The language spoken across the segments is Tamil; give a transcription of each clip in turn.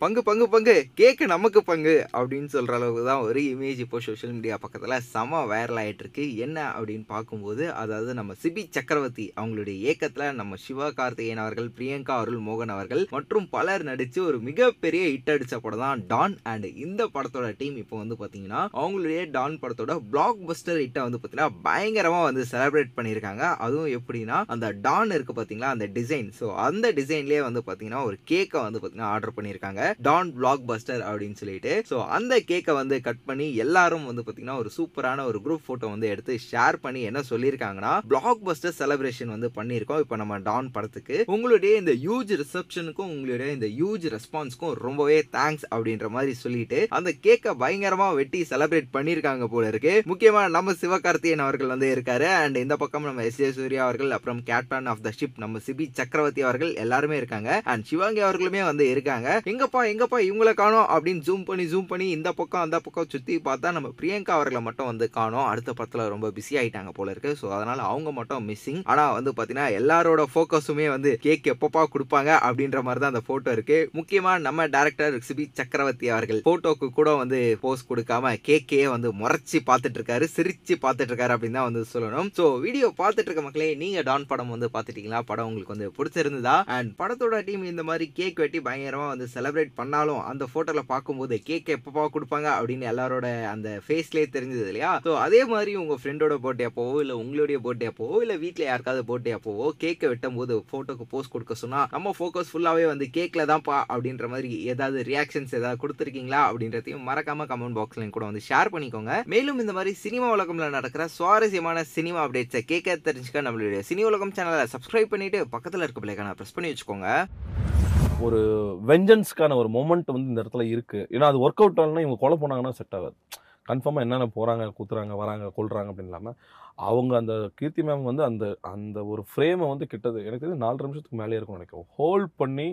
பங்கு பங்கு பங்கு. கேக்கு நமக்கு பங்கு. அப்படின்னு சொல்கிற அளவுக்கு தான் ஒரு இமேஜ் இப்போ சோஷியல் மீடியா பக்கத்தில் செம வைரல் ஆகிட்டு இருக்கு என்ன அப்படின்னு பார்க்கும்போது அதாவது நம்ம சிபி சக்கரவர்த்தி அவங்களுடைய இயக்கத்தில் நம்ம சிவா கார்த்திகேயன் அவர்கள் பிரியங்கா அருள் மோகன் அவர்கள் மற்றும் பலர் நடித்து ஒரு மிகப்பெரிய ஹிட் அடித்த படம் தான் டான் அண்ட் இந்த படத்தோட டீம் இப்போ வந்து பார்த்தீங்கன்னா அவங்களுடைய டான் படத்தோட பிளாக் பஸ்டர் ஹிட்டை வந்து பார்த்தீங்கன்னா பயங்கரமாக வந்து செலிப்ரேட் பண்ணியிருக்காங்க. அதுவும் எப்படின்னா அந்த டான் இருக்கு பார்த்தீங்களா அந்த டிசைன் ஸோ அந்த டிசைன்லேயே வந்து பார்த்தீங்கன்னா ஒரு கேக்கை வந்து பார்த்தீங்கன்னா ஆர்டர் பண்ணியிருக்காங்க. டான் பிளாக் பஸ்டர் அப்படின்னு சொல்லிட்டு. ஸோ அந்த கேக்கை வந்து கட் பண்ணி எல்லாரும் வந்து பார்த்தீங்கன்னா ஒரு சூப்பரான ஒரு குரூப் ஃபோட்டோ வந்து எடுத்து ஷேர் பண்ணி என்ன சொல்லியிருக்காங்கன்னா பிளாக் பஸ்டர் செலிப்ரேஷன் வந்து பண்ணியிருக்கோம் இப்போ நம்ம டான் படத்துக்கு. உங்களுடைய இந்த ஹியூஜ் ரிசப்ஷனுக்கும் உங்களுடைய இந்த ஹியூஜ் ரெஸ்பான்ஸ்க்கும் ரொம்பவே தேங்க்ஸ் அப்படின்ற மாதிரி சொல்லிட்டு அந்த கேக்கை பயங்கரமா வெட்டி செலிப்ரேட் பண்ணியிருக்காங்க போல இருக்கு. முக்கியமாக நம்ம சிவகார்த்தியன் அவர்கள் வந்து இருக்காரு. அண்ட் இந்த பக்கம் நம்ம எஸ் ஏ சூர்யா அவர்கள் அப்புறம் கேப்டன் ஆஃப் த ஷிப் நம்ம சிபி சக்கரவர்த்தி அவர்கள் எல்லாருமே இருக்காங்க. அண்ட் சிவாங்கி அவர்களுமே வந்து இருக்காங்க. எங்கப்பா எங்கப்பா இவங்களை காணோம்? அப்படின்னு ஜூம் பண்ணி ஜூம் பண்ணி இந்த பக்கம் அந்த பக்கம் சுற்றி பார்த்தா நம்ம பிரியங்கா அவர்களை மட்டும் வந்து காணோம். அடுத்த படத்தில் ரொம்ப பிஸி ஆகிட்டாங்க போல இருக்கு. ஸோ அதனால் அவங்க மட்டும் மிஸ்ஸிங் ஆனால் வந்து பார்த்தீங்கன்னா எல்லாரோட ஃபோக்கஸுமே வந்து கேக் எப்பப்பா கொடுப்பாங்க அப்படின்ற மாதிரி தான் அந்த ஃபோட்டோ இருக்கு. முக்கியமாக நம்ம டேரக்டர் சிபி சக்கரவர்த்தி அவர்கள் ஃபோட்டோக்கு கூட வந்து போஸ் கொடுக்காம கேக்கே வந்து முறைச்சி பார்த்துட்டு இருக்காரு சிரிச்சு பார்த்துட்டு இருக்காரு அப்படின்னு தான் வந்து சொல்லணும். ஸோ வீடியோ பார்த்துட்டு இருக்க மக்களே நீங்கள் டான் படம் வந்து பார்த்துட்டீங்களா? படம் உங்களுக்கு வந்து பிடிச்சிருந்ததா? அண்ட் படத்தோட டீம் இந்த மாதிரி கேக் வெட்டி பயங்கரமாக வந்து செலிப்ரேட் பண்ணாலும் அந்த போட்டோல பார்க்கும்போது கேக் எப்பப்பா கொடுப்பாங்க? அப்படின்னு எல்லாரோட அந்த ஃபேஸ்லேயே தெரிஞ்சது இல்லையா? ஸோ அதே மாதிரி உங்க ஃப்ரெண்டோட பர்த்டே அப்போவோ இல்லை உங்களுடைய பர்த்டே அப்போவோ இல்லை வீட்டில் யாருக்காவது பர்த்டே அப்போவோ கேக்கை வெட்டும் போது ஃபோட்டோக்கு போஸ்ட் கொடுக்க சொன்னா நம்ம ஃபோக்கஸ் ஃபுல்லாகவே வந்து கேக்கில் தான்ப்பா அப்படின்ற மாதிரி ஏதாவது ரியாக்ஷன்ஸ் ஏதாவது கொடுத்துருக்கீங்களா? அப்படின்றதையும் மறக்காம கமெண்ட் பாக்ஸ்ல கூட வந்து ஷேர் பண்ணிக்கோங்க. மேலும் இந்த மாதிரி சினிமா உலகம்ல நடக்கிற சுவாரஸ்யமான சினிமா அப்டேட்ஸை கேட்க தெரிஞ்சுக்க நம்மளுடைய சினி உலகம் சேனலை சப்ஸ்கிரைப் பண்ணிட்டு பக்கத்தில் இருக்க பிள்ளைக்கான ப்ரெஸ் பண்ணி வச்சுக்கோங்க. ஒரு வெஞ்சன்ஸ்க்கான ஒரு மொமெண்ட் வந்து இந்த இடத்துல இருக்கு. ஏன்னா அது ஒர்க் அவுட் ஆகலன்னா இவங்க கொலை போனாங்கன்னா செட் ஆகாது. கன்ஃபார்மாக என்னென்ன போகிறாங்க குத்துறாங்க வராங்க கொள்றாங்க அப்படின்னு இல்லாமல் அவங்க அந்த கீர்த்தி மேம் வந்து அந்த அந்த ஒரு ஃப்ரேமை வந்து கிட்டது. எனக்கு தெரிஞ்சு நாலு நிமிஷத்துக்கு மேலே இருக்கும் நினைக்கும் ஹோல்ட் பண்ணி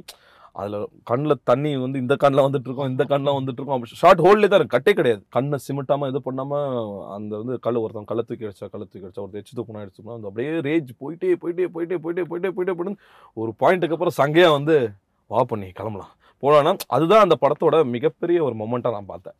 அதில் கண்ணில் தண்ணி வந்து இந்த கண்ணில் வந்துட்டு இருக்கோம் இந்த கண்ணில் வந்துட்டு இருக்கோம் ஷார்ட் ஹோல்ட்லேயே தான் இருக்கு. கட்டே கிடையாது. கண்ணை சிமிட்டாமல் இது பண்ணாமல் அந்த வந்து கல் ஒருத்தன் கள்ள தூக்கி அடிச்சா கள்ள தூக்கி அடிச்சா ஒரு எச்சு தூக்கணும் அடிச்சுக்கணும் அந்த அப்படியே ரேஜ் போயிட்டே போயிட்டே போயிட்டே போயிட்டே போயிட்டே போயிட்டே போயிட்டு ஒரு பாயிண்ட்டுக்கு அப்புறம் சங்கையாக வந்து வா பண்ணி கிளம்பலாம். போலான்னா அதுதான் அந்த படத்தோட மிகப்பெரிய ஒரு மொமெண்ட்டாக நான் பார்த்தேன்.